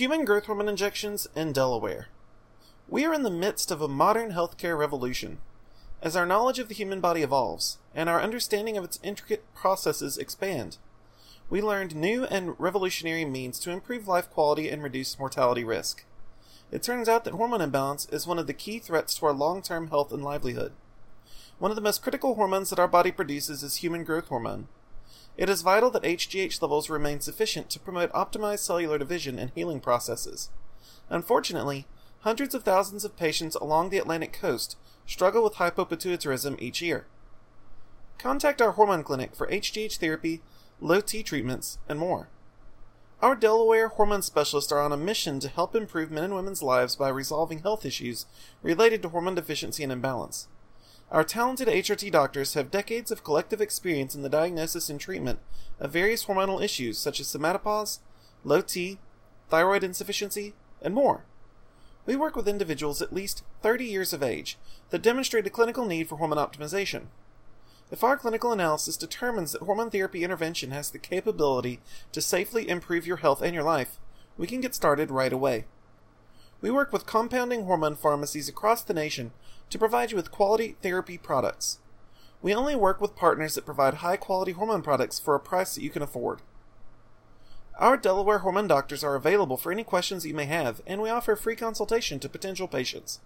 Human growth hormone injections in Delaware. We are in the midst of a modern healthcare revolution. As our knowledge of the human body evolves, and our understanding of its intricate processes expand, we learned new and revolutionary means to improve life quality and reduce mortality risk. It turns out that hormone imbalance is one of the key threats to our long term health and livelihood. One of the most critical hormones that our body produces is human growth hormone. It is vital that HGH levels remain sufficient to promote optimized cellular division and healing processes. Unfortunately, hundreds of thousands of patients along the Atlantic coast struggle with hypopituitarism each year. Contact our hormone clinic for HGH therapy, low T treatments, and more. Our Delaware hormone specialists are on a mission to help improve men and women's lives by resolving health issues related to hormone deficiency and imbalance. Our talented HRT doctors have decades of collective experience in the diagnosis and treatment of various hormonal issues such as somatopause, low T, thyroid insufficiency, and more. We work with individuals at least 30 years of age that demonstrate a clinical need for hormone optimization. If our clinical analysis determines that hormone therapy intervention has the capability to safely improve your health and your life, we can get started right away. We work with compounding hormone pharmacies across the nation to provide you with quality therapy products. We only work with partners that provide high quality hormone products for a price that you can afford. Our Delaware hormone doctors are available for any questions you may have, and we offer free consultation to potential patients.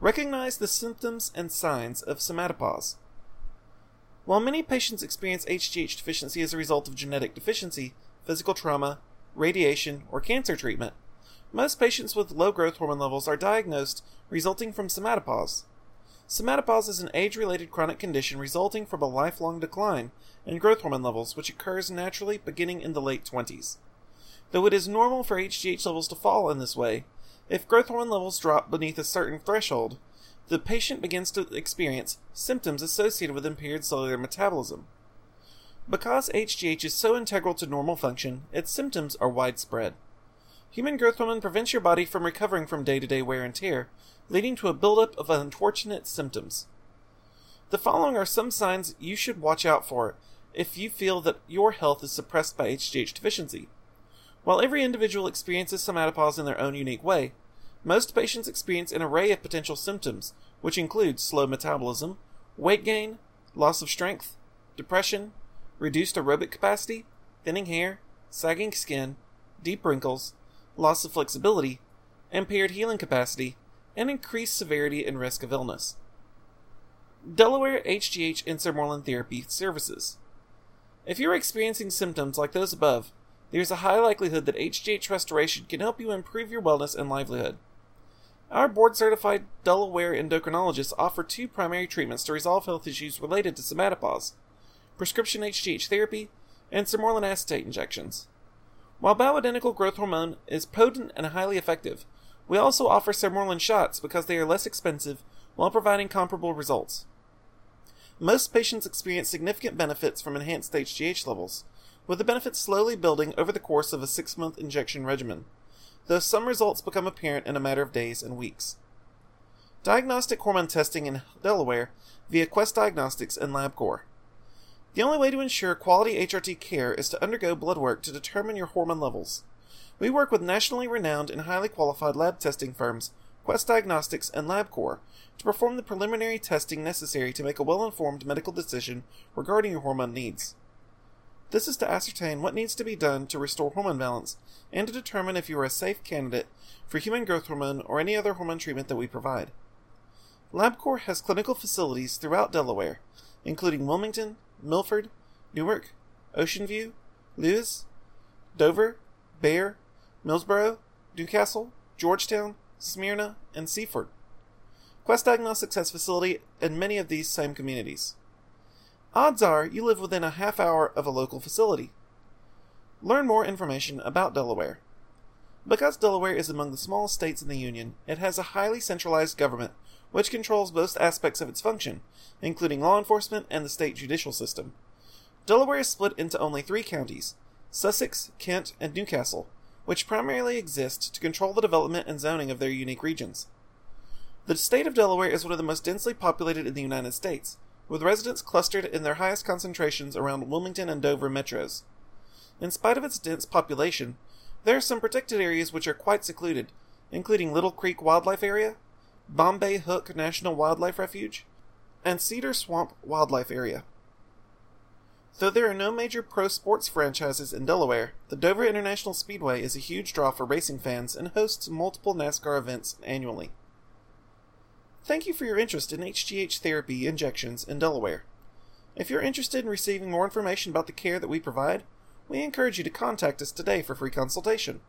Recognize the symptoms and signs of somatopause. While many patients experience HGH deficiency as a result of genetic deficiency, physical trauma, radiation, or cancer treatment, most patients with low growth hormone levels are diagnosed resulting from somatopause. Somatopause is an age related chronic condition resulting from a lifelong decline in growth hormone levels, which occurs naturally beginning in the late 20s. Though it is normal for HGH levels to fall in this way, if growth hormone levels drop beneath a certain threshold, the patient begins to experience symptoms associated with impaired cellular metabolism. Because HGH is so integral to normal function, its symptoms are widespread. Human growth hormone prevents your body from recovering from day to day wear and tear, leading to a buildup of unfortunate symptoms. The following are some signs you should watch out for if you feel that your health is suppressed by HGH deficiency. While every individual experiences somatopause in their own unique way, most patients experience an array of potential symptoms, which include slow metabolism, weight gain, loss of strength, depression, reduced aerobic capacity, thinning hair, sagging skin, deep wrinkles, loss of flexibility, impaired healing capacity, and increased severity and risk of illness. Delaware HGH and Sermorelin Therapy Services. If you're experiencing symptoms like those above, there's a high likelihood that HGH restoration can help you improve your wellness and livelihood. Our board certified Delaware endocrinologists offer two primary treatments to resolve health issues related to somatopause prescription HGH therapy and sermorelin acetate injections. While bioidentical growth hormone is potent and highly effective, we also offer sermorelin shots because they are less expensive while providing comparable results. Most patients experience significant benefits from enhanced HGH levels, with the benefits slowly building over the course of a six month injection regimen, though some results become apparent in a matter of days and weeks. Diagnostic hormone testing in Delaware via Quest Diagnostics and LabCorp. The only way to ensure quality HRT care is to undergo blood work to determine your hormone levels. We work with nationally renowned and highly qualified lab testing firms, Quest Diagnostics and LabCorp, to perform the preliminary testing necessary to make a well informed medical decision regarding your hormone needs. This is to ascertain what needs to be done to restore hormone balance and to determine if you are a safe candidate for human growth hormone or any other hormone treatment that we provide. LabCorp has clinical facilities throughout Delaware, including Wilmington, Milford, Newark, Ocean View, Lewes, Dover, Bear, Millsboro, New Castle, Georgetown, Smyrna, and Seaford. Quest Diagnostics has facility in many of these same communities. Odds are you live within a half hour of a local facility. Learn more information about Delaware. Because Delaware is among the smallest states in the Union, it has a highly centralized government which controls most aspects of its function, including law enforcement and the state judicial system. Delaware is split into only three counties Sussex, Kent, and New Castle, which primarily exist to control the development and zoning of their unique regions. The state of Delaware is one of the most densely populated in the United States, with residents clustered in their highest concentrations around Wilmington and Dover metros. In spite of its dense population, There are some protected areas which are quite secluded, including Little Creek Wildlife Area, Bombay Hook National Wildlife Refuge, and Cedar Swamp Wildlife Area. Though there are no major pro sports franchises in Delaware, the Dover International Speedway is a huge draw for racing fans and hosts multiple NASCAR events annually. Thank you for your interest in HGH therapy injections in Delaware. If you're interested in receiving more information about the care that we provide, we encourage you to contact us today for free consultation.